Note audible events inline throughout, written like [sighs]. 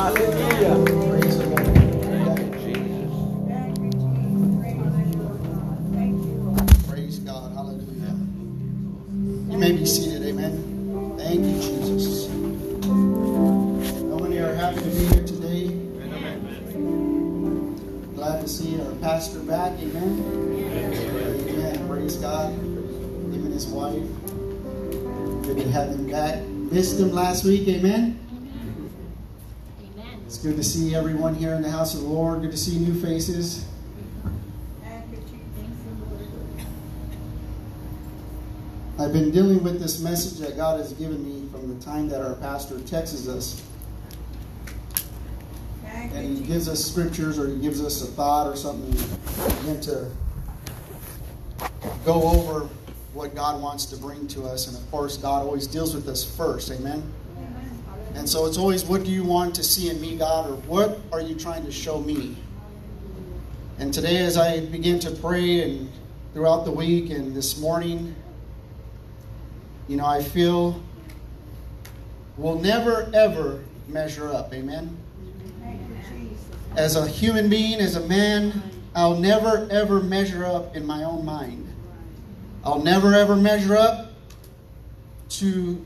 Hallelujah. Praise the Lord. Thank you, Jesus. Thank you, Praise God. Hallelujah. You may be seated. Amen. Thank you, Jesus. How many are happy to be here today? Glad to see our pastor back. Amen. Amen. Praise God. Him and his wife. Good to have him back. Missed him last week. Amen. Good to see everyone here in the house of the Lord. Good to see new faces. I've been dealing with this message that God has given me from the time that our pastor texts us. And he gives us scriptures or he gives us a thought or something begin to go over what God wants to bring to us. And of course, God always deals with us first. Amen. And so it's always, what do you want to see in me, God, or what are you trying to show me? And today, as I begin to pray and throughout the week and this morning, you know, I feel we'll never ever measure up. Amen. As a human being, as a man, I'll never ever measure up in my own mind. I'll never ever measure up to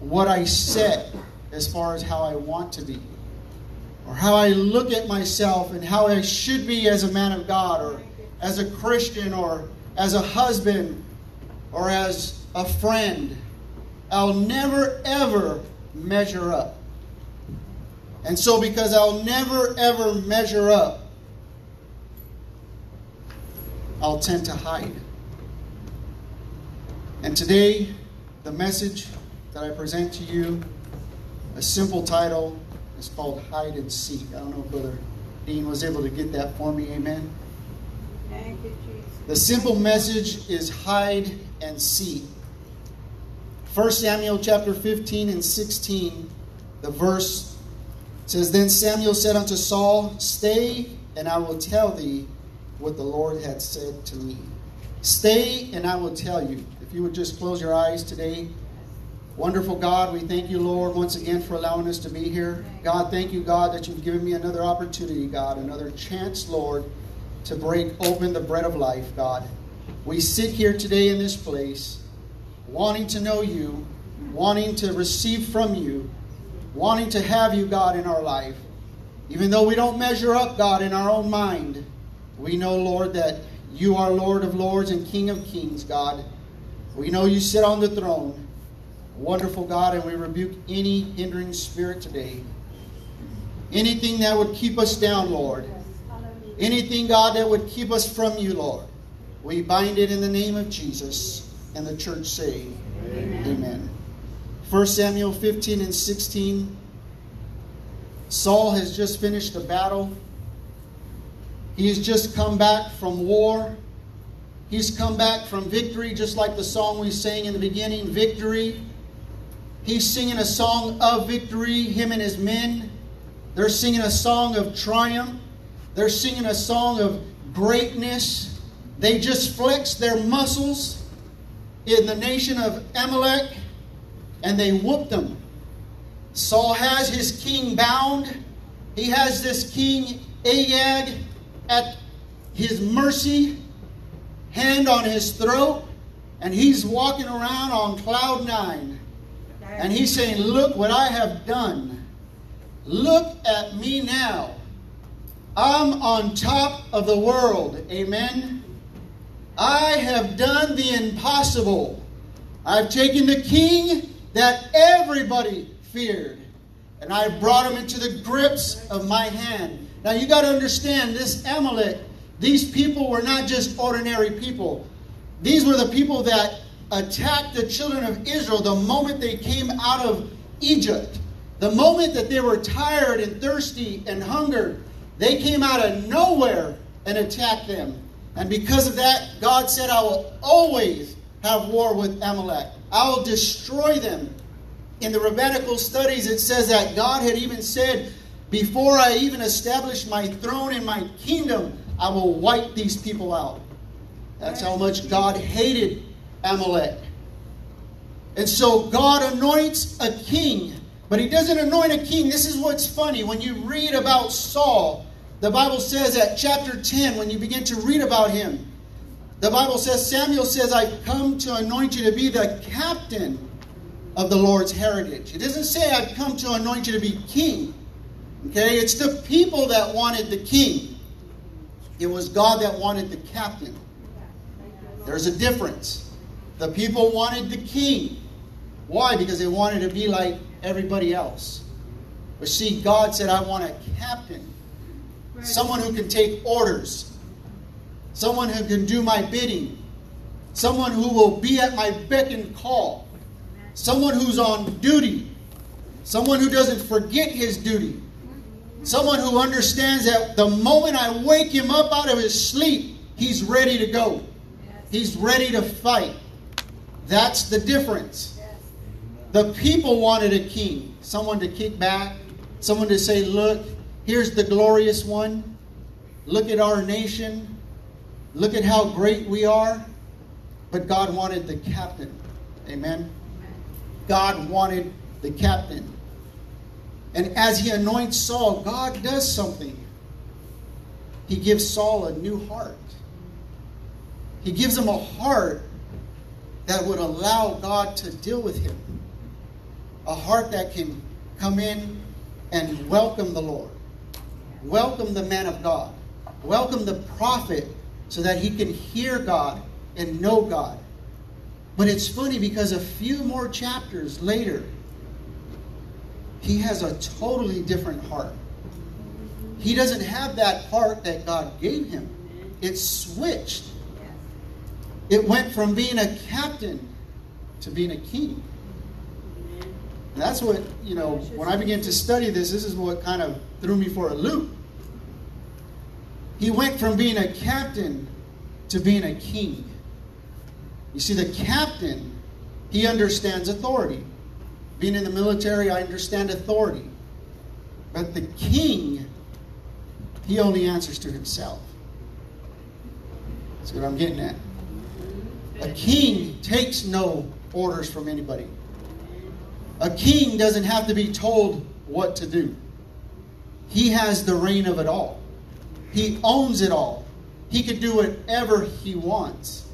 what I set as far as how I want to be, or how I look at myself and how I should be as a man of God, or as a Christian, or as a husband, or as a friend. I'll never ever measure up. And so, because I'll never ever measure up, I'll tend to hide. And today, the message that I present to you, a simple title, is called Hide and Seek. I don't know if Brother Dean was able to get that for me. Amen. Thank you, Jesus. The simple message is hide and seek. 1 Samuel chapter 15 and 16, the verse says, Then Samuel said unto Saul, Stay, and I will tell thee what the Lord had said to me. Stay, and I will tell you. If you would just close your eyes today. Wonderful God, we thank you, Lord, once again for allowing us to be here. God, thank you, God, that you've given me another opportunity, God, another chance, Lord, to break open the bread of life, God. We sit here today in this place wanting to know you, wanting to receive from you, wanting to have you, God, in our life. Even though we don't measure up, God, in our own mind, we know, Lord, that you are Lord of lords and King of kings, God. We know you sit on the throne. Wonderful God, and we rebuke any hindering spirit today. Anything that would keep us down, Lord. Anything, God, that would keep us from you, Lord. We bind it in the name of Jesus. And the church say, Amen. Amen. 1 Samuel 15 and 16. Saul has just finished the battle. He has just come back from war. He's come back from victory, just like the song we sang in the beginning Victory. He's singing a song of victory, him and his men. They're singing a song of triumph. They're singing a song of greatness. They just flexed their muscles in the nation of Amalek and they whooped them. Saul has his king bound. He has this king Agag at his mercy, hand on his throat, and he's walking around on cloud nine. And he's saying, Look what I have done. Look at me now. I'm on top of the world. Amen. I have done the impossible. I've taken the king that everybody feared, and I brought him into the grips of my hand. Now you got to understand this Amalek, these people were not just ordinary people. These were the people that attacked the children of Israel the moment they came out of Egypt. The moment that they were tired and thirsty and hungered, they came out of nowhere and attacked them. And because of that, God said, I will always have war with Amalek. I will destroy them. In the rabbinical studies, it says that God had even said, Before I even establish my throne and my kingdom, I will wipe these people out. That's how much God hated Amalek. And so God anoints a king But he doesn't anoint a king. This is what's funny. When you read about Saul, the Bible says at chapter 10, when you begin to read about him, the Bible says, Samuel says, I've come to anoint you to be the captain of the Lord's heritage. It doesn't say I've come to anoint you to be king. Okay? It's the people that wanted the king. It was God that wanted the captain. There's a difference. The people wanted the king. Why? Because they wanted to be like everybody else. But see, God said, I want a captain. Someone who can take orders. Someone who can do my bidding. Someone who will be at my beck and call. Someone who's on duty. Someone who doesn't forget his duty. Someone who understands that the moment I wake him up out of his sleep, he's ready to go. He's ready to fight. That's the difference. The people wanted a king, someone to kick back, someone to say, Look, here's the glorious one. Look at our nation. Look at how great we are. But God wanted the captain. Amen. God wanted the captain. And as he anoints Saul, God does something. He gives Saul a new heart. He gives him a heart that would allow God to deal with him. A heart that can come in and welcome the Lord, welcome the man of God, welcome the prophet so that he can hear God and know God. But it's funny because a few more chapters later, he has a totally different heart. He doesn't have that heart that God gave him. It's switched. It went from being a captain to being a king. And that's what, you know, when I began to study this, this is what kind of threw me for a loop. He went from being a captain to being a king. You see, the captain, he understands authority. Being in the military, I understand authority. But the king, he only answers to himself. That's what I'm getting at. A king takes no orders from anybody. A king doesn't have to be told what to do. He has the reign of it all. He owns it all. He can do whatever he wants.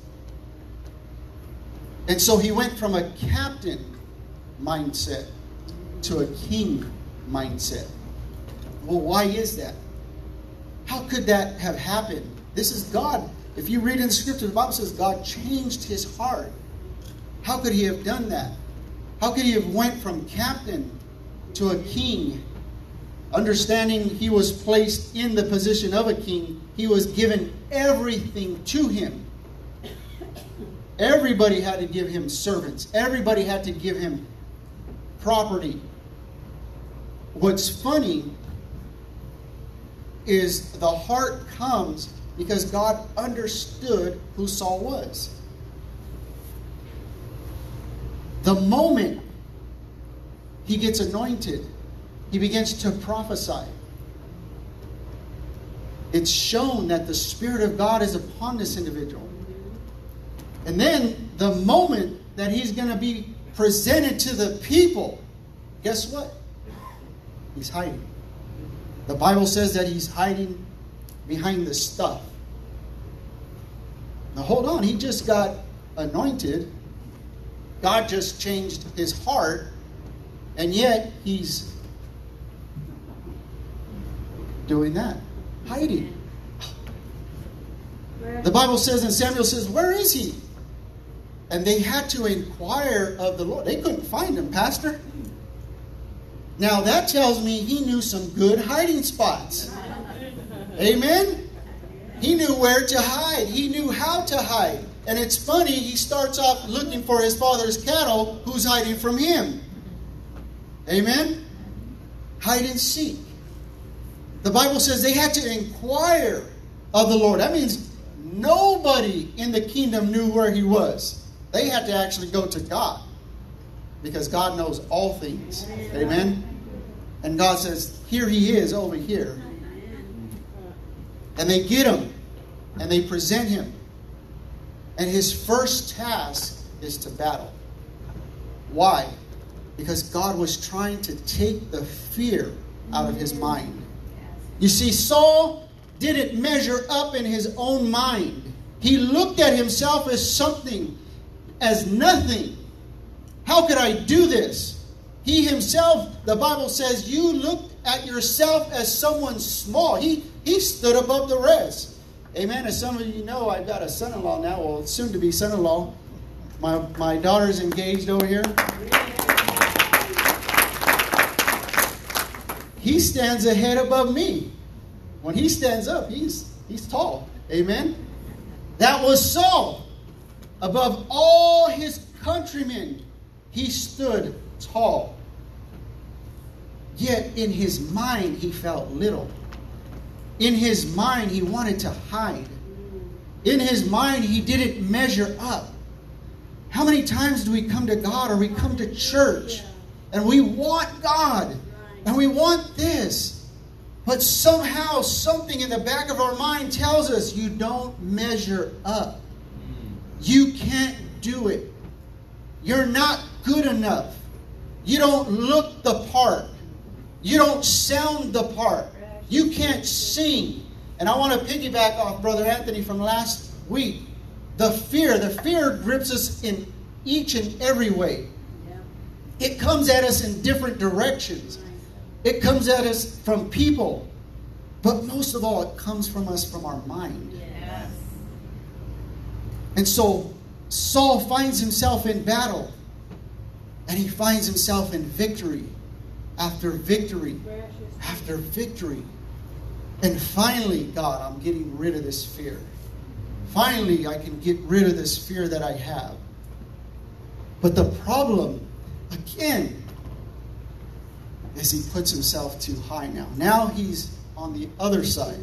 And so he went from a captain mindset to a king mindset. Well, why is that? How could that have happened? This is God. If you read in the scripture, the Bible says God changed his heart. How could he have done that? How could he have went from captain to a king? Understanding he was placed in the position of a king, he was given everything to him. Everybody had to give him servants. Everybody had to give him property. What's funny is the heart comes because God understood who Saul was. The moment he gets anointed, he begins to prophesy. It's shown that the Spirit of God is upon this individual. And then the moment that he's going to be presented to the people, guess what? He's hiding. The Bible says that he's hiding behind the stuff. Now hold on, he just got anointed. God just changed his heart, and yet he's doing that, hiding. The Bible says, and Samuel says, Where is he? And they had to inquire of the Lord. They couldn't find him, Pastor. Now that tells me he knew some good hiding spots. Amen? He knew where to hide, he knew how to hide. And it's funny, he starts off looking for his father's cattle who's hiding from him. Amen? Hide and seek. The Bible says they had to inquire of the Lord. That means nobody in the kingdom knew where he was. They had to actually go to God because God knows all things. Amen? And God says, Here he is over here. And they get him and they present him. And his first task is to battle. Why? because God was trying to take the fear out of his mind. You see, Saul didn't measure up in his own mind. He looked at himself as something, as nothing. How could I do this? He himself, the Bible says, you looked at yourself as someone small. He, he stood above the rest. Amen. As some of you know, I've got a son in law now, well, soon to be son in law. My, my daughter's engaged over here. He stands a head above me. When he stands up, he's, he's tall. Amen. That was Saul. Above all his countrymen, he stood tall. Yet in his mind, he felt little. In his mind, he wanted to hide. In his mind, he didn't measure up. How many times do we come to God or we come to church and we want God and we want this, but somehow something in the back of our mind tells us you don't measure up. You can't do it. You're not good enough. You don't look the part. You don't sound the part. You can't sing. And I want to piggyback off Brother Anthony from last week. The fear, the fear grips us in each and every way. It comes at us in different directions. It comes at us from people. But most of all, it comes from us from our mind. Yes. And so Saul finds himself in battle. And he finds himself in victory after victory after victory. And finally, God, I'm getting rid of this fear. Finally, I can get rid of this fear that I have. But the problem, again, is he puts himself too high now. Now he's on the other side.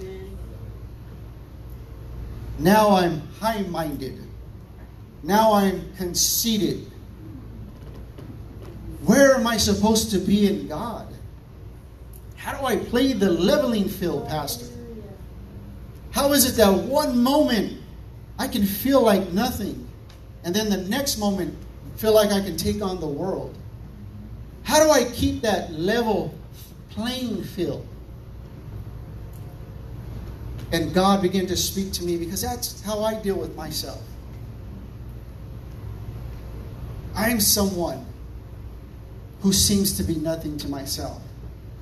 Now I'm high minded. Now I'm conceited. Where am I supposed to be in God? How do I play the leveling field, Pastor? How is it that one moment I can feel like nothing, and then the next moment feel like I can take on the world? How do I keep that level playing field? And God began to speak to me because that's how I deal with myself. I'm someone who seems to be nothing to myself.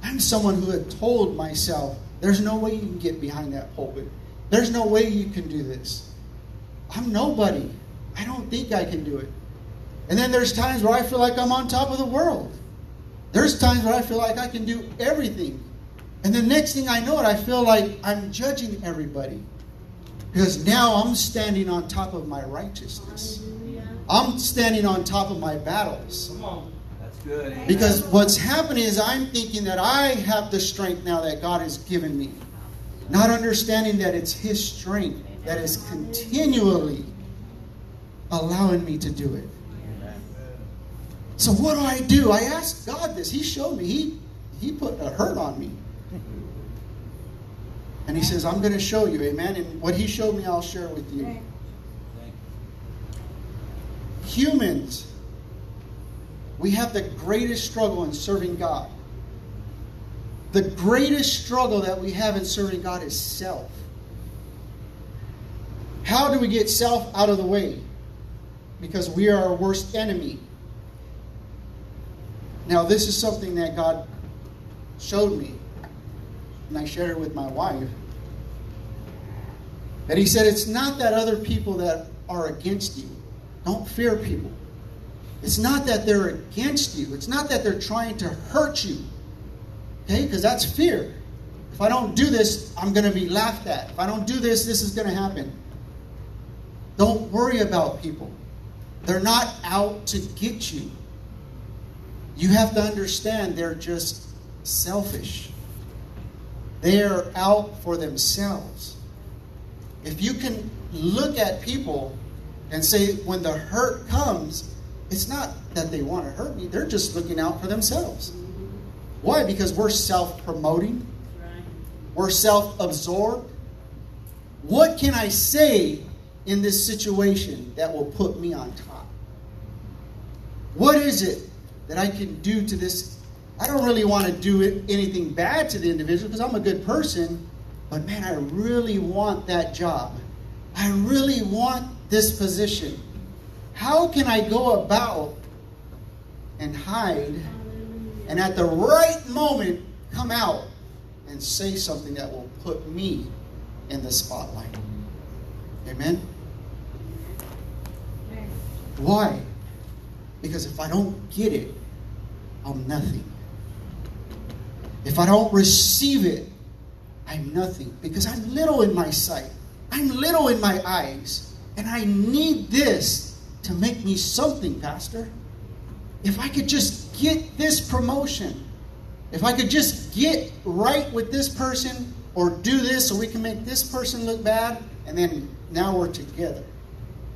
I'm someone who had told myself, there's no way you can get behind that pulpit. There's no way you can do this. I'm nobody. I don't think I can do it. And then there's times where I feel like I'm on top of the world. There's times where I feel like I can do everything. And the next thing I know it, I feel like I'm judging everybody. Because now I'm standing on top of my righteousness. I'm standing on top of my battles. Come on. That's good. Because what's happening is I'm thinking that I have the strength now that God has given me. Not understanding that it's His strength that is continually allowing me to do it. So what do I do? I asked God this. He showed me. He He put a hurt on me. And He says, I'm going to show you, amen. And what He showed me, I'll share with you. Thank Thank humans, we have the greatest struggle in serving God. The greatest struggle that we have in serving God is self. How do we get self out of the way? Because we are our worst enemy. Now, this is something that God showed me, and I shared it with my wife. That He said, It's not that other people that are against you. Don't fear people. It's not that they're against you. It's not that they're trying to hurt you. Okay? Because that's fear. If I don't do this, I'm going to be laughed at. If I don't do this, this is going to happen. Don't worry about people. They're not out to get you. You have to understand they're just selfish. They're out for themselves. If you can look at people and say, when the hurt comes, it's not that they want to hurt me, they're just looking out for themselves. Why? Because we're self promoting, right. we're self absorbed. What can I say in this situation that will put me on top? What is it that I can do to this. I don't really want to do it, anything bad to the individual because I'm a good person, but man, I really want that job. I really want this position. How can I go about and hide and at the right moment come out and say something that will put me in the spotlight? Amen? Why? Because if I don't get it, I'm nothing. If I don't receive it, I'm nothing. Because I'm little in my sight, I'm little in my eyes, and I need this to make me something, Pastor. If I could just get this promotion, if I could just get right with this person or do this so we can make this person look bad, and then now we're together.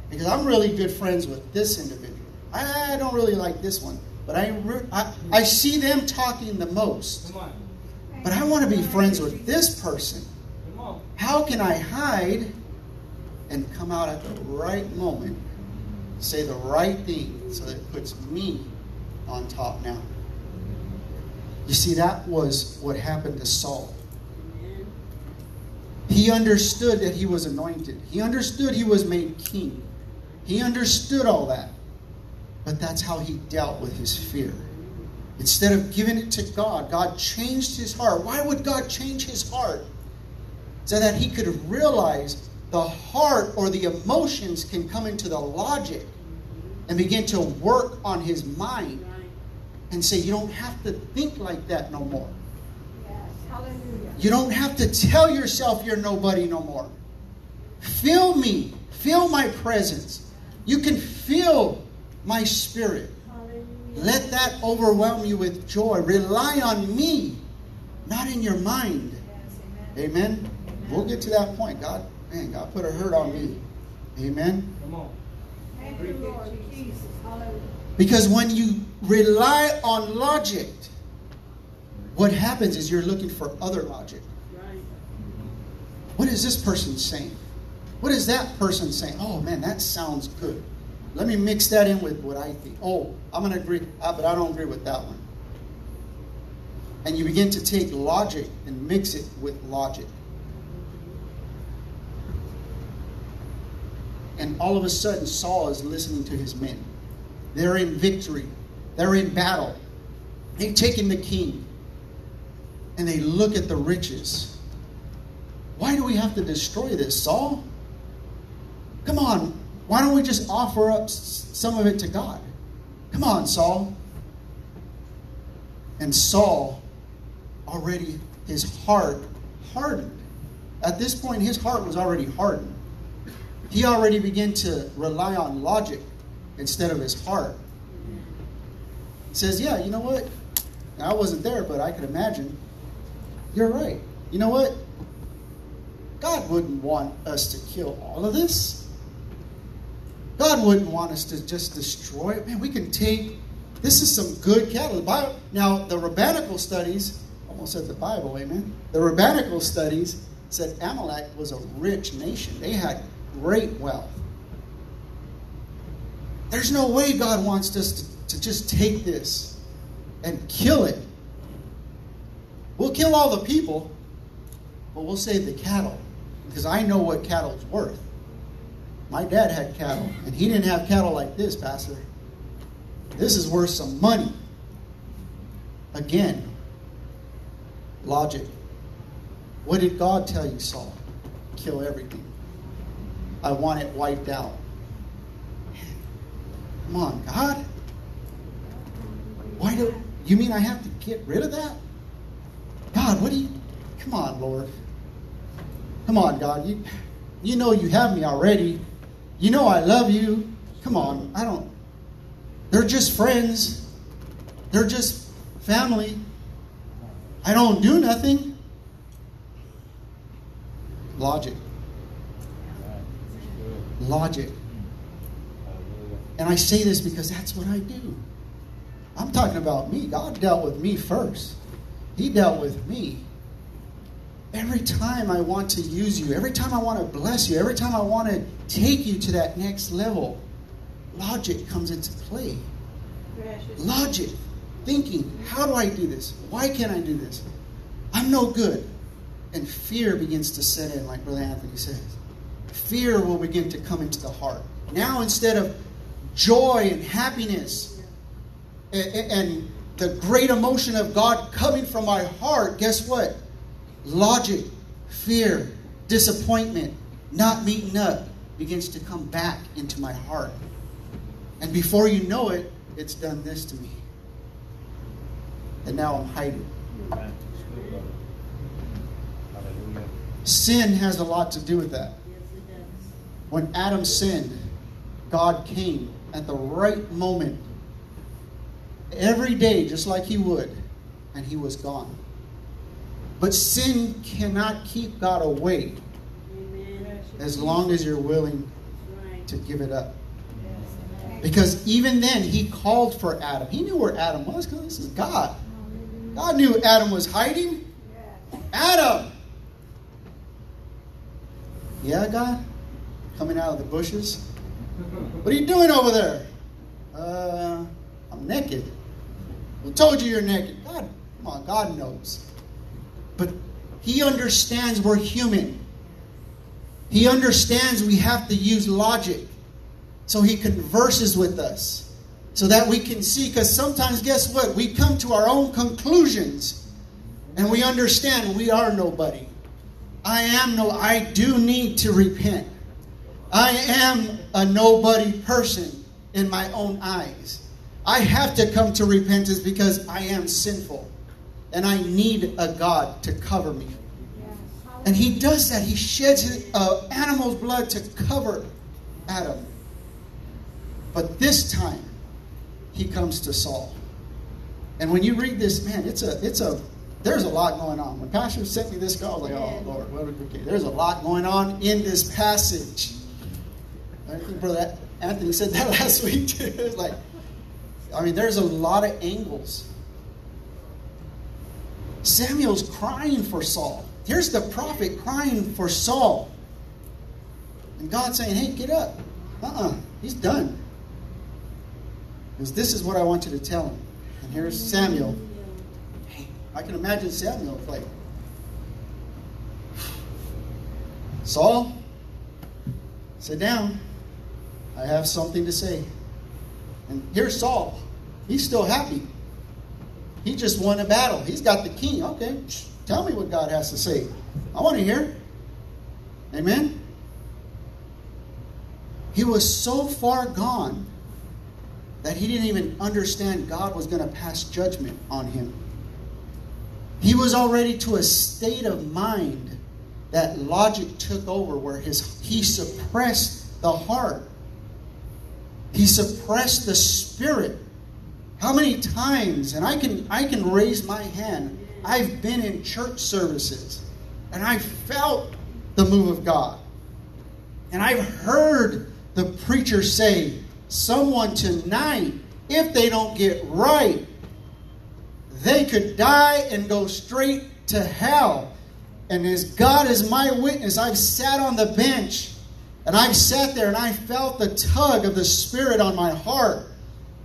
Because I'm really good friends with this individual. I don't really like this one, but I, I, I see them talking the most. But I want to be friends with this person. How can I hide and come out at the right moment, say the right thing so that it puts me on top now? You see, that was what happened to Saul. He understood that he was anointed. He understood he was made king. He understood all that. But that's how he dealt with his fear. Instead of giving it to God, God changed his heart. Why would God change his heart? So that he could realize the heart or the emotions can come into the logic and begin to work on his mind and say, You don't have to think like that no more. You don't have to tell yourself you're nobody no more. Feel me. Feel my presence. You can feel my spirit. Let that overwhelm you with joy. Rely on me, not in your mind. Amen. Amen. We'll get to that point. God, man, God put a hurt on me. Amen. Come on. Because when you rely on logic, what happens is you're looking for other logic. What is this person saying? What is that person saying? Oh man, that sounds good. Let me mix that in with what I think. Oh, I'm going to agree, ah, but I don't agree with that one. And you begin to take logic and mix it with logic. And all of a sudden, Saul is listening to his men. They're in victory, they're in battle. They've taken the king. And they look at the riches. Why do we have to destroy this, Saul? Come on, why don't we just offer up some of it to God? Come on, Saul. And Saul, already his heart hardened. At this point, his heart was already hardened. He already began to rely on logic instead of his heart. He says, Yeah, you know what? I wasn't there, but I could imagine. You're right. You know what? God wouldn't want us to kill all of this. God wouldn't want us to just destroy it. Man, we can take this is some good cattle. Bible, now, the rabbinical studies, almost said the Bible, amen. The rabbinical studies said Amalek was a rich nation. They had great wealth. There's no way God wants us to, to just take this and kill it. We'll kill all the people, but we'll save the cattle because I know what cattle's worth. My dad had cattle, and he didn't have cattle like this, Pastor. This is worth some money. Again, logic. What did God tell you, Saul? Kill everything. I want it wiped out. Come on, God. Why do you mean I have to get rid of that? God, what do you come on, Lord? Come on, God. You you know you have me already. You know I love you. Come on. I don't they're just friends. They're just family. I don't do nothing. Logic. Logic. And I say this because that's what I do. I'm talking about me. God dealt with me first. He dealt with me. Every time I want to use you, every time I want to bless you, every time I want to take you to that next level, logic comes into play. Logic, thinking, how do I do this? Why can't I do this? I'm no good. And fear begins to set in, like Brother Anthony says. Fear will begin to come into the heart. Now, instead of joy and happiness and, the great emotion of God coming from my heart, guess what? Logic, fear, disappointment, not meeting up begins to come back into my heart. And before you know it, it's done this to me. And now I'm hiding. Amen. It's good, brother. Hallelujah. Sin has a lot to do with that. Yes, it does. When Adam sinned, God came at the right moment every day, just like He would, and He was gone. But sin cannot keep God away Amen. as long as you're willing to give it up. Because even then, He called for Adam. He knew where Adam was because this is God. God knew Adam was hiding. Adam! Yeah, God? Coming out of the bushes? What are you doing over there? Uh, I'm naked. Who told you you're naked? God, come on, God knows. But He understands we're human. He understands we have to use logic. So He converses with us so that we can see. Because sometimes, guess what? We come to our own conclusions and we understand we are nobody. I am no, I do need to repent. I am a nobody person in my own eyes. I have to come to repentance because I am sinful and I need a God to cover me. And he does that. He sheds his, uh, animal's blood to cover Adam. But this time, he comes to Saul. And when you read this, man, it's a, it's a, there's a lot going on. When Pastor sent me this, I was like, oh Lord, what okay, there's a lot going on in this passage. I think Brother Anthony said that [laughs] last week too. Like, I mean, there's a lot of angles. Samuel's crying for Saul. Here's the prophet crying for Saul. And God saying, hey, get up. Uh uh-uh, uh, he's done. Because this is what I want you to tell him. And here's Samuel. Hey, I can imagine Samuel like, [sighs] Saul, sit down. I have something to say. And here's Saul. He's still happy. He just won a battle. He's got the king. Okay, tell me what God has to say. I want to hear. Amen. He was so far gone that he didn't even understand God was going to pass judgment on him. He was already to a state of mind that logic took over where his he suppressed the heart. He suppressed the spirit. How many times and I can I can raise my hand. I've been in church services and I felt the move of God. And I've heard the preacher say, someone tonight, if they don't get right, they could die and go straight to hell. And as God is my witness, I've sat on the bench and I've sat there and I felt the tug of the Spirit on my heart.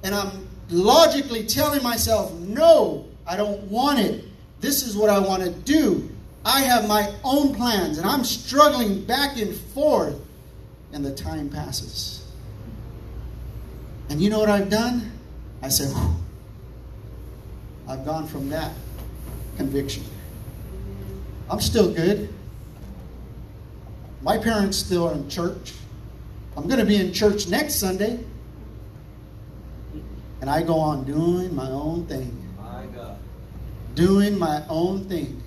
And I'm logically telling myself, no, I don't want it. This is what I want to do. I have my own plans and I'm struggling back and forth. And the time passes. And you know what I've done? I said, Whew. I've gone from that conviction. I'm still good. My parents still are in church. I'm going to be in church next Sunday. And I go on doing my own thing. My God. Doing my own thing.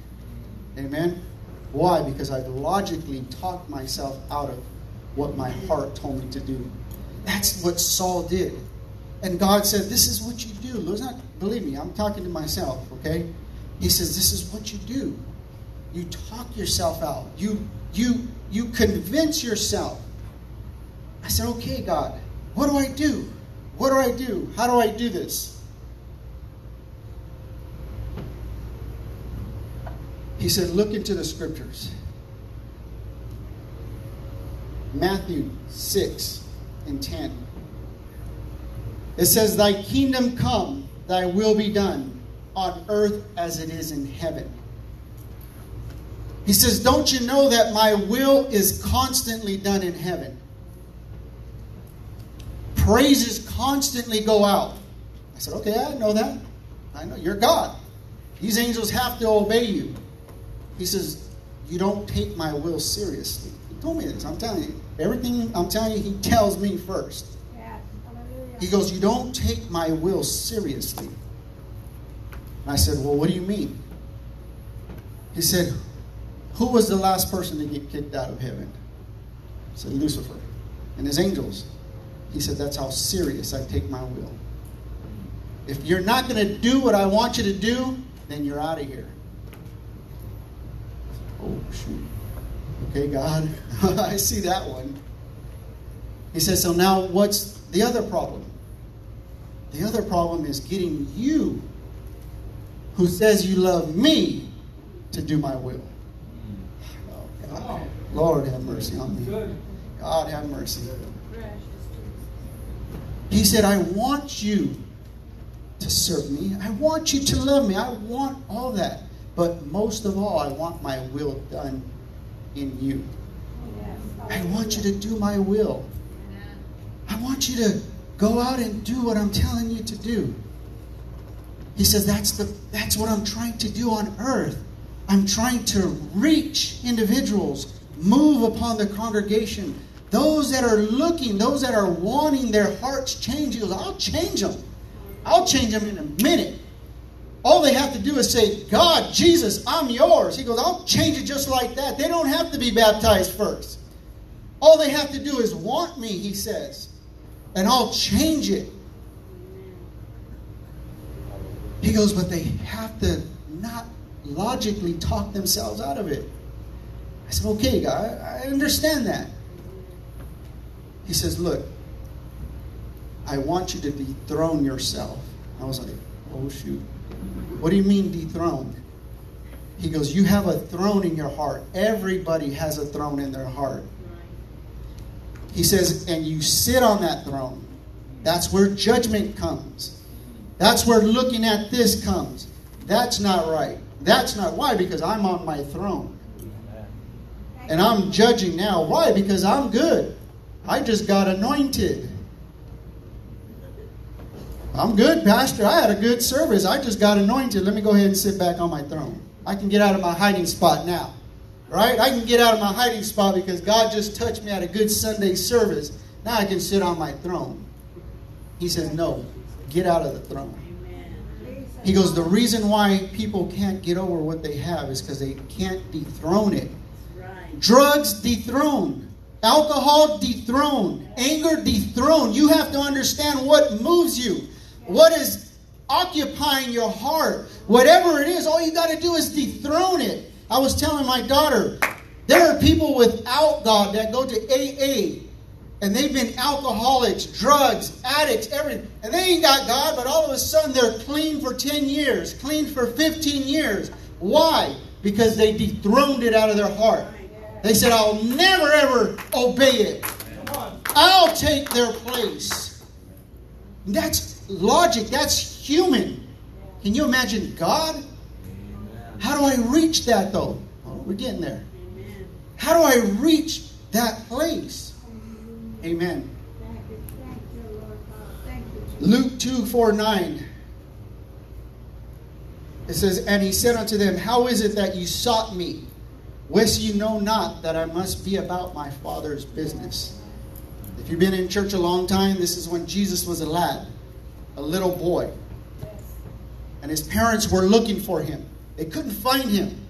Amen? Why? Because I've logically talked myself out of what my heart told me to do. That's what Saul did. And God said, This is what you do. Not believe me, I'm talking to myself, okay? He says, This is what you do. You talk yourself out. You you you convince yourself. I said, Okay, God, what do I do? What do I do? How do I do this? He said, Look into the scriptures. Matthew 6 and 10. It says, Thy kingdom come, thy will be done on earth as it is in heaven. He says, Don't you know that my will is constantly done in heaven? Praises constantly go out. I said, Okay, I know that. I know you're God. These angels have to obey you. He says, You don't take my will seriously. He told me this. I'm telling you. Everything I'm telling you, he tells me first. He goes, You don't take my will seriously. And I said, Well, what do you mean? He said, Who was the last person to get kicked out of heaven? Said, Lucifer and his angels. He said, That's how serious I take my will. If you're not going to do what I want you to do, then you're out of here. Oh, shoot. Okay, God, [laughs] I see that one. He says, So now what's the other problem? The other problem is getting you, who says you love me, to do my will. Lord, have mercy on me. God, have mercy. He said, I want you to serve me. I want you to love me. I want all that. But most of all, I want my will done in you. I want you to do my will. I want you to go out and do what I'm telling you to do. He says that's the that's what I'm trying to do on earth. I'm trying to reach individuals, move upon the congregation. Those that are looking, those that are wanting their hearts changed, he goes, I'll change them. I'll change them in a minute. All they have to do is say, God, Jesus, I'm yours. He goes, I'll change it just like that. They don't have to be baptized first. All they have to do is want me, he says, and I'll change it. He goes, but they have to not logically talk themselves out of it. I said, okay, God, I understand that. He says, look, I want you to dethrone yourself. I was like, oh, shoot. What do you mean dethroned? He goes, You have a throne in your heart. Everybody has a throne in their heart. He says, And you sit on that throne. That's where judgment comes. That's where looking at this comes. That's not right. That's not why, because I'm on my throne. And I'm judging now. Why? Because I'm good. I just got anointed. I'm good, Pastor. I had a good service. I just got anointed. Let me go ahead and sit back on my throne. I can get out of my hiding spot now. Right? I can get out of my hiding spot because God just touched me at a good Sunday service. Now I can sit on my throne. He says, No, get out of the throne. He goes, The reason why people can't get over what they have is because they can't dethrone it. Drugs dethroned, Alcohol dethroned, Anger dethroned. You have to understand what moves you. What is occupying your heart. Whatever it is, all you got to do is dethrone it. I was telling my daughter, there are people without God that go to AA and they've been alcoholics, drugs, addicts, everything. And they ain't got God, but all of a sudden they're clean for 10 years, clean for 15 years. Why? Because they dethroned it out of their heart. They said, I'll never ever obey it. I'll take their place. That's logic. That's human. Can you imagine God? How do I reach that though? Oh, we're getting there. How do I reach that place? Amen. Luke 2 4 9. It says, And he said unto them, How is it that you sought me? Wist you know not that I must be about my Father's business? If you've been in church a long time, this is when Jesus was a lad, a little boy. And his parents were looking for him. They couldn't find him.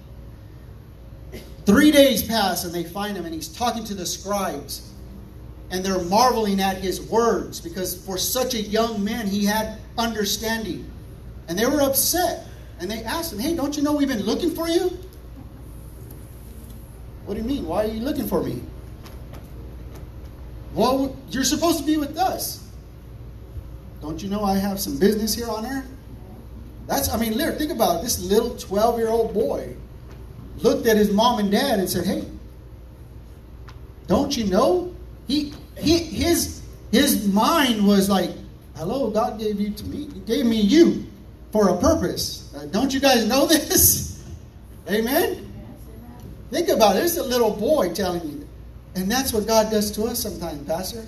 Three days pass and they find him, and he's talking to the scribes. And they're marveling at his words because for such a young man, he had understanding. And they were upset. And they asked him, Hey, don't you know we've been looking for you? What do you mean? Why are you looking for me? Well, you're supposed to be with us. Don't you know I have some business here on earth? That's, I mean, think about it. This little 12 year old boy looked at his mom and dad and said, Hey, don't you know? He, he, his, his mind was like, Hello, God gave you to me. He gave me you for a purpose. Uh, don't you guys know [laughs] this? Amen? Think about it. There's a little boy telling you. And that's what God does to us sometimes, Pastor.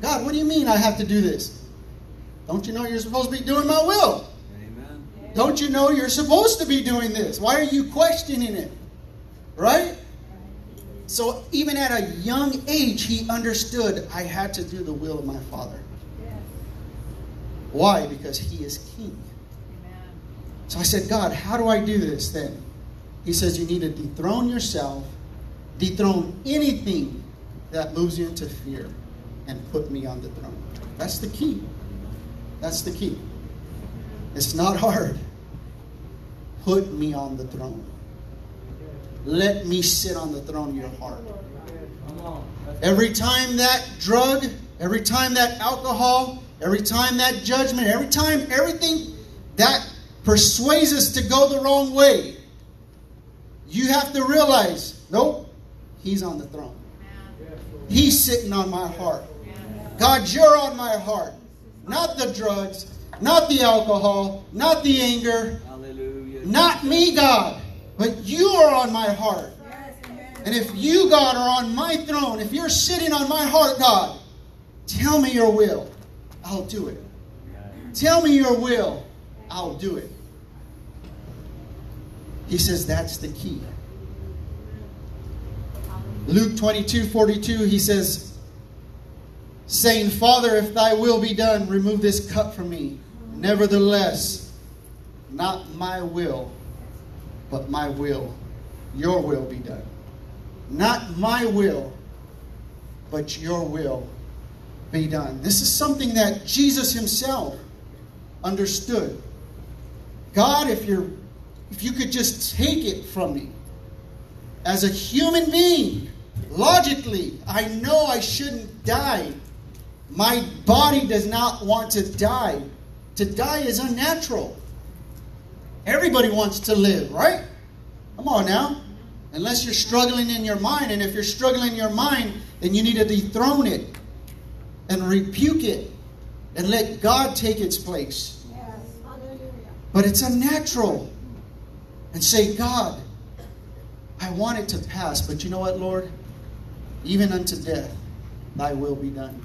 God, what do you mean I have to do this? Don't you know you're supposed to be doing my will? Amen. Don't you know you're supposed to be doing this? Why are you questioning it? Right? So even at a young age, he understood I had to do the will of my Father. Why? Because he is king. Amen. So I said, God, how do I do this then? He says, You need to dethrone yourself, dethrone anything that moves you into fear, and put me on the throne. That's the key. That's the key. It's not hard. Put me on the throne. Let me sit on the throne of your heart. Every time that drug, every time that alcohol, every time that judgment, every time everything that persuades us to go the wrong way, you have to realize nope, he's on the throne. He's sitting on my heart. God, you're on my heart. Not the drugs, not the alcohol, not the anger, not me, God, but you are on my heart. And if you, God, are on my throne, if you're sitting on my heart, God, tell me your will. I'll do it. Tell me your will. I'll do it. He says that's the key. Luke 22 42, he says, saying, Father, if thy will be done, remove this cup from me. Nevertheless, not my will, but my will, your will be done. Not my will, but your will be done. This is something that Jesus himself understood. God, if you're if you could just take it from me as a human being, logically, I know I shouldn't die. My body does not want to die. To die is unnatural. Everybody wants to live, right? Come on now. Unless you're struggling in your mind. And if you're struggling in your mind, then you need to dethrone it and rebuke it and let God take its place. Yes. But it's unnatural. And say, God, I want it to pass, but you know what, Lord? Even unto death, thy will be done.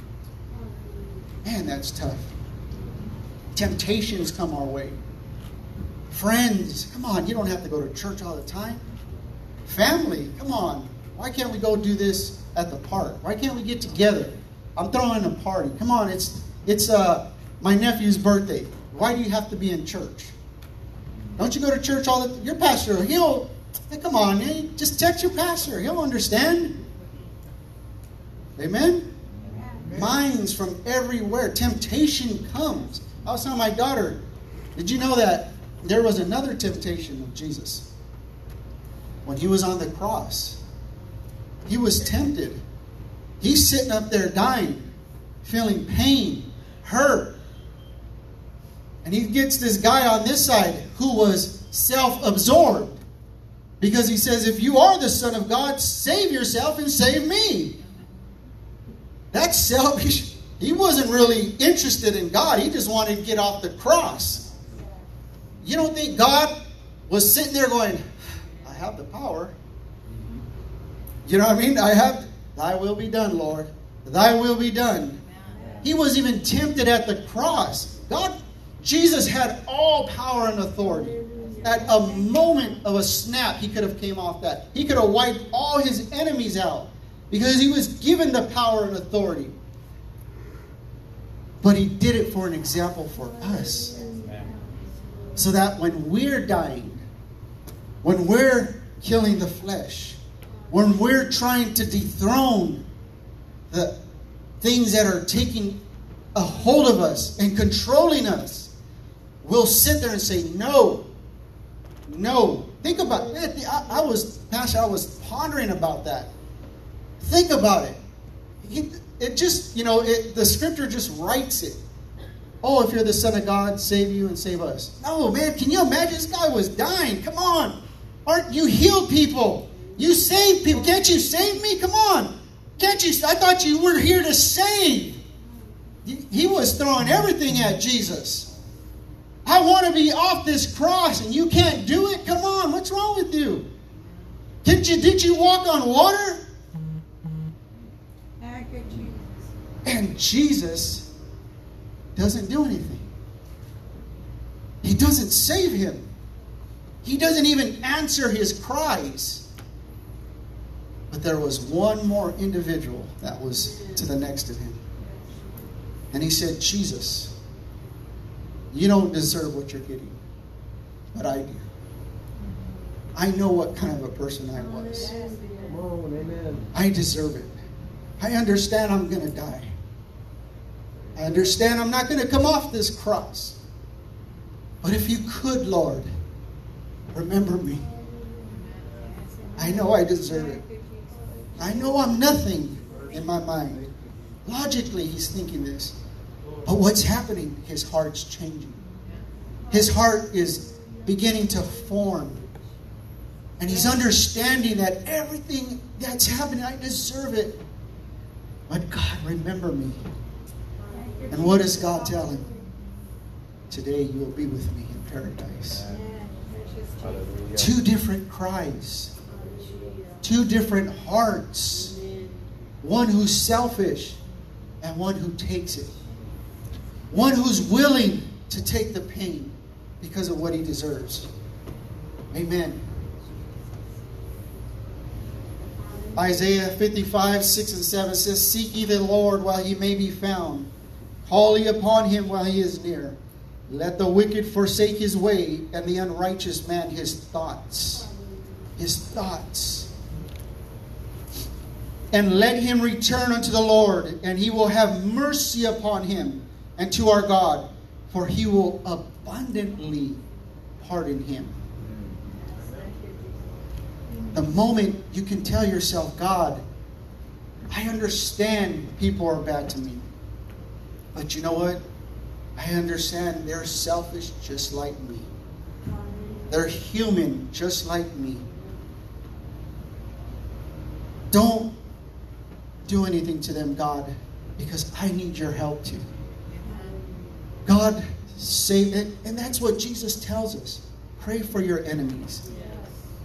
Man, that's tough. Temptations come our way. Friends, come on, you don't have to go to church all the time. Family, come on. Why can't we go do this at the park? Why can't we get together? I'm throwing a party. Come on, it's it's uh my nephew's birthday. Why do you have to be in church? Don't you go to church all the your pastor, he'll hey, come on, hey, just text your pastor, he'll understand. Amen? Minds from everywhere. Temptation comes. I was telling my daughter, did you know that there was another temptation of Jesus? When he was on the cross, he was tempted. He's sitting up there dying, feeling pain, hurt. And he gets this guy on this side who was self absorbed. Because he says, if you are the Son of God, save yourself and save me. That's selfish. [laughs] He wasn't really interested in God. He just wanted to get off the cross. You don't think God was sitting there going, I have the power. You know what I mean? I have, thy will be done, Lord. Thy will be done. He was even tempted at the cross. God, Jesus had all power and authority. At a moment of a snap, he could have came off that. He could have wiped all his enemies out because he was given the power and authority. But he did it for an example for us. So that when we're dying, when we're killing the flesh, when we're trying to dethrone the things that are taking a hold of us and controlling us, we'll sit there and say, No, no. Think about it. I, I was, Pastor, I was pondering about that. Think about it. He, it just, you know, it, the scripture just writes it. Oh, if you're the Son of God, save you and save us. No, man, can you imagine? This guy was dying. Come on. Aren't you heal people? You save people. Can't you save me? Come on. Can't you? I thought you were here to save. He was throwing everything at Jesus. I want to be off this cross and you can't do it? Come on, what's wrong with you? Did you did you walk on water? Thank you, Jesus. And Jesus doesn't do anything. He doesn't save him. He doesn't even answer his cries. But there was one more individual that was to the next of him. And he said, Jesus, you don't deserve what you're getting, but I do. I know what kind of a person I was. Come on, amen. I deserve it. I understand I'm going to die. I understand I'm not going to come off this cross. But if you could, Lord, remember me. I know I deserve it. I know I'm nothing in my mind. Logically, he's thinking this. But what's happening? His heart's changing. His heart is beginning to form. And he's understanding that everything that's happening, I deserve it. But God, remember me. And what does God tell him? Today you will be with me in paradise. Two different cries, two different hearts. One who's selfish and one who takes it. One who's willing to take the pain because of what he deserves. Amen. Isaiah 55, 6 and 7 says, Seek ye the Lord while he may be found. Call ye upon him while he is near. Let the wicked forsake his way, and the unrighteous man his thoughts. His thoughts. And let him return unto the Lord, and he will have mercy upon him and to our God, for he will abundantly pardon him. The moment you can tell yourself, God, I understand people are bad to me. But you know what? I understand they're selfish just like me. They're human just like me. Don't do anything to them, God, because I need your help too. God, save it. And that's what Jesus tells us. Pray for your enemies.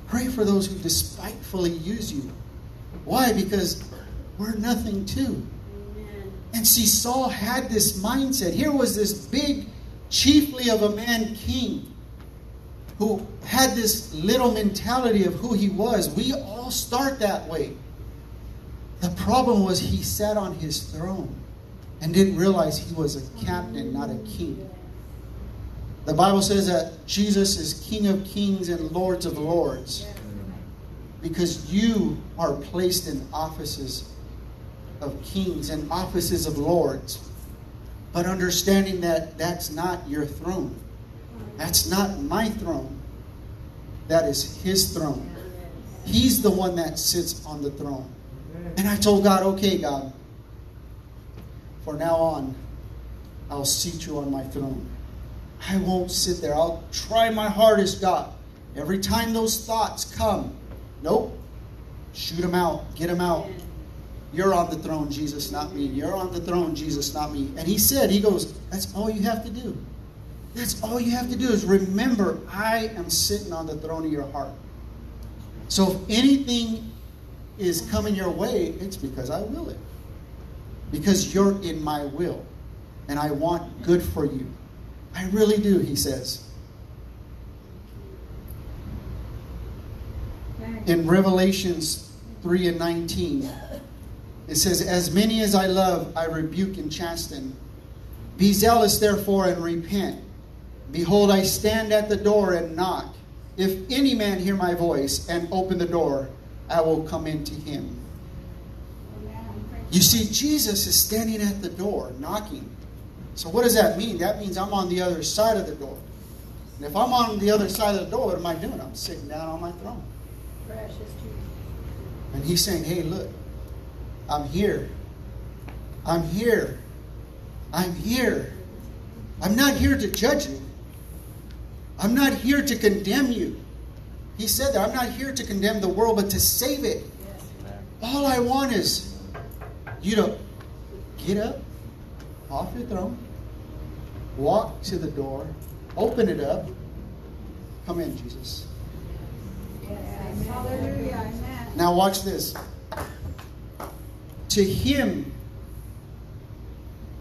Pray for those who despitefully use you. Why? Because we're nothing too. And see, Saul had this mindset. Here was this big, chiefly of a man king who had this little mentality of who he was. We all start that way. The problem was he sat on his throne and didn't realize he was a captain, not a king. The Bible says that Jesus is King of kings and Lords of lords because you are placed in offices of kings and offices of lords. But understanding that that's not your throne, that's not my throne, that is his throne. He's the one that sits on the throne. And I told God, okay, God, for now on, I'll seat you on my throne. I won't sit there. I'll try my hardest, God. Every time those thoughts come, nope, shoot them out, get them out. You're on the throne, Jesus, not me. You're on the throne, Jesus, not me. And he said, he goes, that's all you have to do. That's all you have to do is remember, I am sitting on the throne of your heart. So if anything is coming your way, it's because I will it. Because you're in my will. And I want good for you. I really do, he says. In Revelations 3 and 19, it says, As many as I love, I rebuke and chasten. Be zealous, therefore, and repent. Behold, I stand at the door and knock. If any man hear my voice and open the door, I will come into him. You see, Jesus is standing at the door, knocking. So, what does that mean? That means I'm on the other side of the door. And if I'm on the other side of the door, what am I doing? I'm sitting down on my throne. Precious Jesus. And he's saying, hey, look, I'm here. I'm here. I'm here. I'm not here to judge you. I'm not here to condemn you. He said that I'm not here to condemn the world, but to save it. All I want is you to get up off your throne, walk to the door, open it up. Come in, Jesus. Yes. Hallelujah. Now, watch this. To him,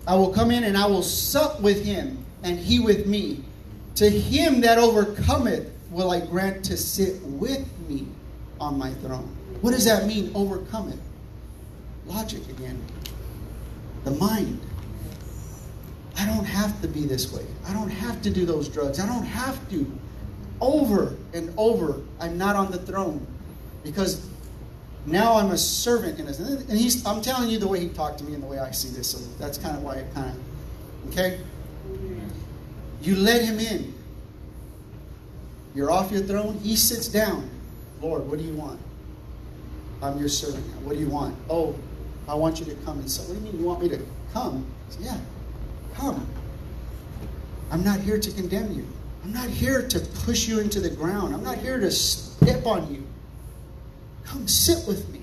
I will come in and I will sup with him, and he with me. To him that overcometh, will I grant to sit with me on my throne. What does that mean, overcome it? Logic again. The mind. I don't have to be this way. I don't have to do those drugs. I don't have to. Over and over, I'm not on the throne because now I'm a servant in this. And he's, I'm telling you the way he talked to me and the way I see this. So that's kind of why it kind of, okay? You let him in. You're off your throne. He sits down. Lord, what do you want? I'm your servant. now. What do you want? Oh, I want you to come and say, What do you mean you want me to come? Say, yeah, come. I'm not here to condemn you. I'm not here to push you into the ground. I'm not here to step on you. Come sit with me.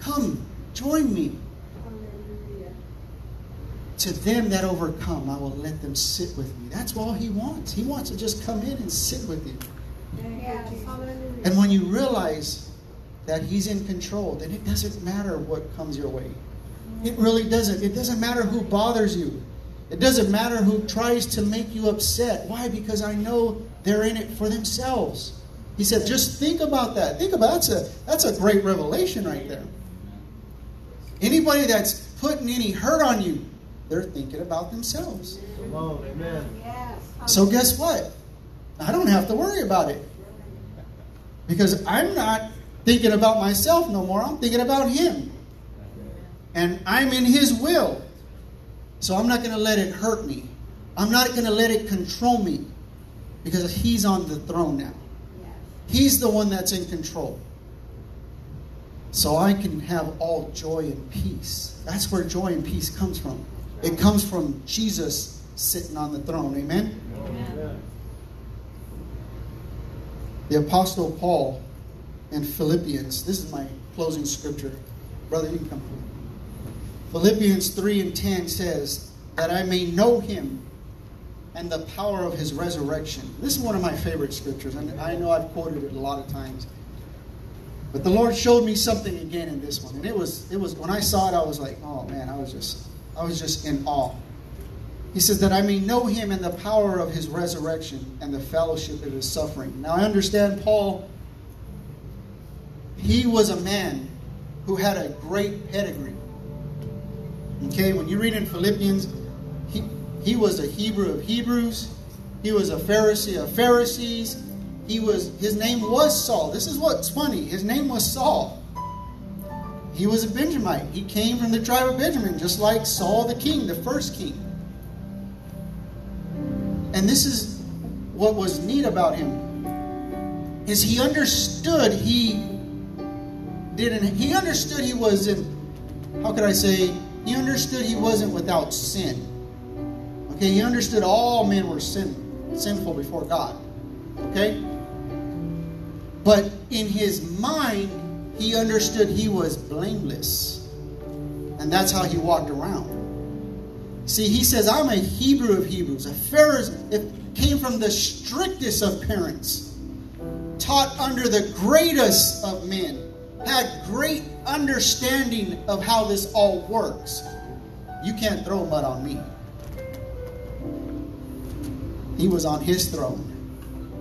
Come join me. Hallelujah. To them that overcome, I will let them sit with me. That's all he wants. He wants to just come in and sit with you. Yes. And when you realize that he's in control, then it doesn't matter what comes your way. It really doesn't. It doesn't matter who bothers you. It doesn't matter who tries to make you upset. Why? Because I know they're in it for themselves. He said, just think about that. Think about that's a that's a great revelation right there. Anybody that's putting any hurt on you, they're thinking about themselves. Come on, amen. Yes. So guess what? I don't have to worry about it. Because I'm not thinking about myself no more. I'm thinking about him. And I'm in his will. So I'm not going to let it hurt me. I'm not going to let it control me. Because he's on the throne now. He's the one that's in control. So I can have all joy and peace. That's where joy and peace comes from. It comes from Jesus sitting on the throne. Amen? Amen. The Apostle Paul in Philippians, this is my closing scripture. Brother, you can come. Philippians 3 and 10 says, That I may know him and the power of his resurrection. This is one of my favorite scriptures, and I know I've quoted it a lot of times. But the Lord showed me something again in this one. And it was it was when I saw it, I was like, oh man, I was just I was just in awe. He says that I may know him and the power of his resurrection and the fellowship of his suffering. Now I understand Paul, he was a man who had a great pedigree. Okay, when you read in Philippians, he, he was a Hebrew of Hebrews, he was a Pharisee of Pharisees, he was his name was Saul. This is what's funny. His name was Saul. He was a Benjamite. He came from the tribe of Benjamin, just like Saul the king, the first king. And this is what was neat about him is he understood he didn't he understood he wasn't how could I say he understood he wasn't without sin. Okay, he understood all men were sin, sinful before God. Okay? But in his mind, he understood he was blameless. And that's how he walked around. See, he says, I'm a Hebrew of Hebrews, a Pharisee. It came from the strictest of parents, taught under the greatest of men, had great understanding of how this all works. You can't throw mud on me. He was on his throne.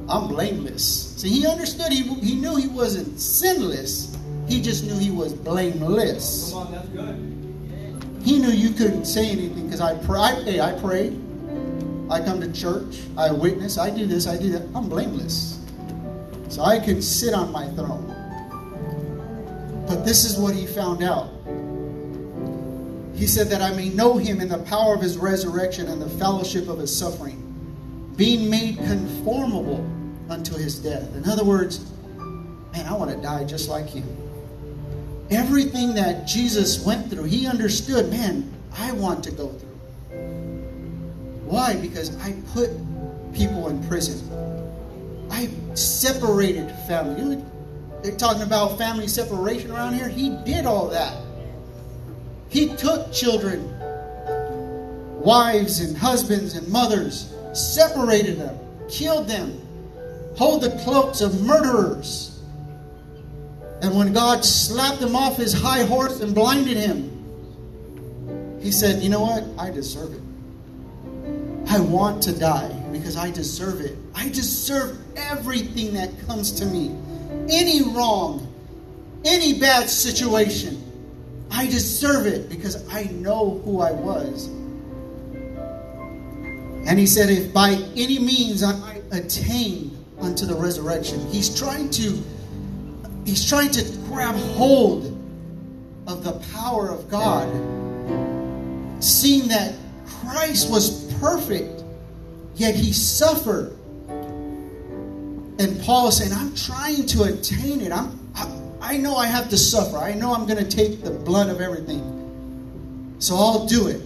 I'm blameless. See, he understood, he, he knew he wasn't sinless, he just knew he was blameless. Come on, that's good. He knew you couldn't say anything because I pray. Hey, I pray. I come to church. I witness. I do this. I do that. I'm blameless. So I could sit on my throne. But this is what he found out. He said that I may know him in the power of his resurrection and the fellowship of his suffering, being made conformable unto his death. In other words, man, I want to die just like him everything that Jesus went through, he understood, man, I want to go through. Why? Because I put people in prison. I separated family. They're talking about family separation around here. He did all that. He took children wives and husbands and mothers, separated them, killed them, hold the cloaks of murderers. And when God slapped him off his high horse and blinded him, he said, You know what? I deserve it. I want to die because I deserve it. I deserve everything that comes to me. Any wrong, any bad situation. I deserve it because I know who I was. And he said, If by any means I attain unto the resurrection, he's trying to he's trying to grab hold of the power of God, seeing that Christ was perfect, yet he suffered. And Paul is saying, I'm trying to attain it. I'm, I, I know I have to suffer. I know I'm going to take the blood of everything. So I'll do it.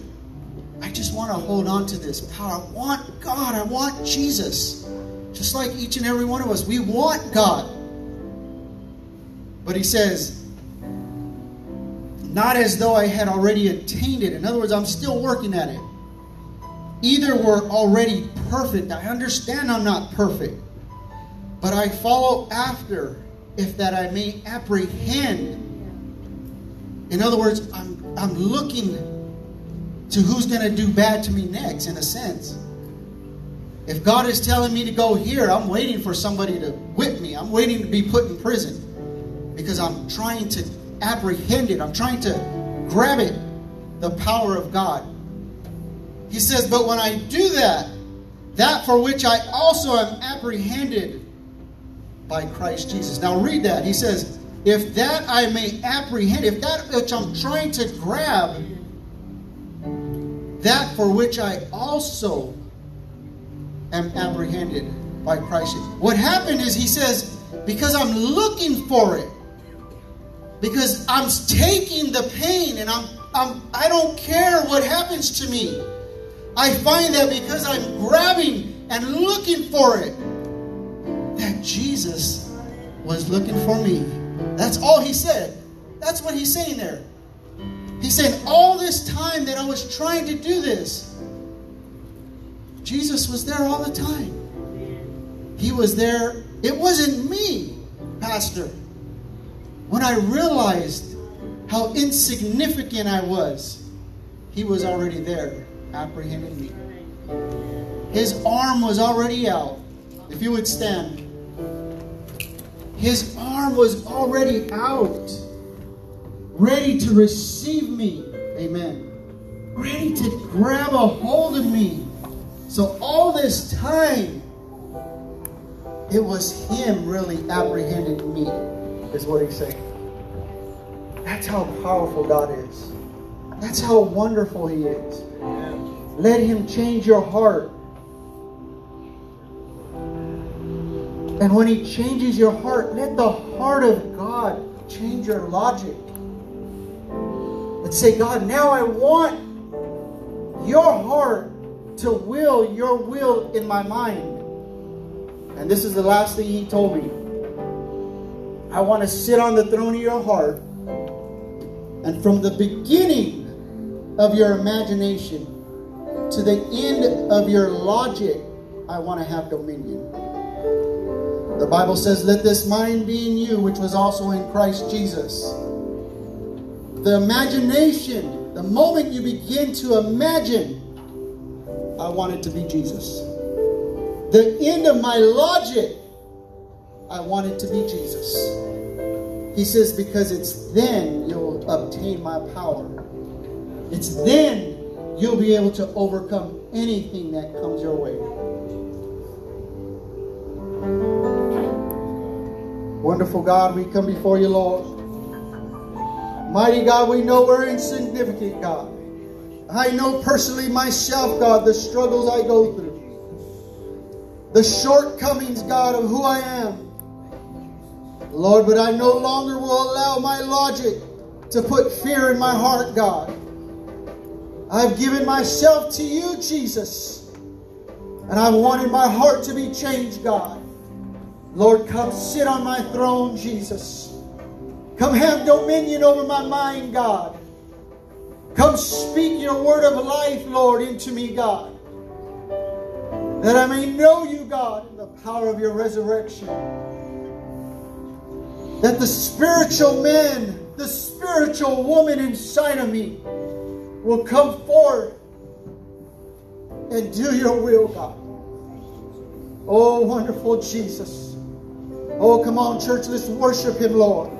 I just want to hold on to this power. I want God. I want Jesus. Just like each and every one of us, we want God. But he says, not as though I had already attained it. In other words, I'm still working at it. Either we're already perfect. I understand I'm not perfect. But I follow after, if that I may apprehend. In other words, I'm, I'm looking to who's going to do bad to me next, in a sense. If God is telling me to go here, I'm waiting for somebody to whip me. I'm waiting to be put in prison because I'm trying to apprehend it. I'm trying to grab it, the power of God. He says, But when I do that, that for which I also am apprehended by Christ Jesus. Now read that. He says, If that I may apprehend, if that which I'm trying to grab, that for which I also am apprehended by Christ. What happened is he says, because I'm looking for it, because I'm taking the pain and I'm, I'm I don't care what happens to me. I find that because I'm grabbing and looking for it, Jesus was looking for me. That's all he said. That's what he's saying there. He's saying, all this time that I was trying to do this, Jesus was there all the time. He was there. It wasn't me, Pastor. When I realized how insignificant I was, he was already there, apprehending me. His arm was already out. If you would stand. His arm was already out ready to receive me. Amen. Ready to grab a hold of me. So all this time, it was him really apprehending me, is what he's saying. That's how powerful God is. That's how wonderful he is. Let him change your heart. And when he changes your heart, let the heart of God change your logic and say, God, now I want your heart to will your will in my mind. And this is the last thing he told me. I want to sit on the throne of your heart. And from the beginning of your imagination to the end of your logic, I want to have dominion. The Bible says, Let this mind be in you, which was also in Christ Jesus. The imagination, the moment you begin to imagine, I want it to be Jesus. The end of my logic, I want it to be Jesus. He says, because it's then you'll obtain my power. It's then you'll be able to overcome anything that comes your way. Wonderful God, we come before you, Lord. Mighty God, we know we're insignificant, God. I know personally myself, God, the struggles I go through. The shortcomings, God, of who I am. Lord, but I no longer will allow my logic to put fear in my heart, God. I've given myself to you, Jesus. And I wanted my heart to be changed, God. Lord, come sit on my throne, Jesus. Come have dominion over my mind, God. Come speak your word of life, Lord, into me, God. That I may know you, God, in the power of your resurrection. That the spiritual man, the spiritual woman inside of me will come forth and do your will, God. Oh, wonderful Jesus. Oh, come on, church, let's worship him, Lord.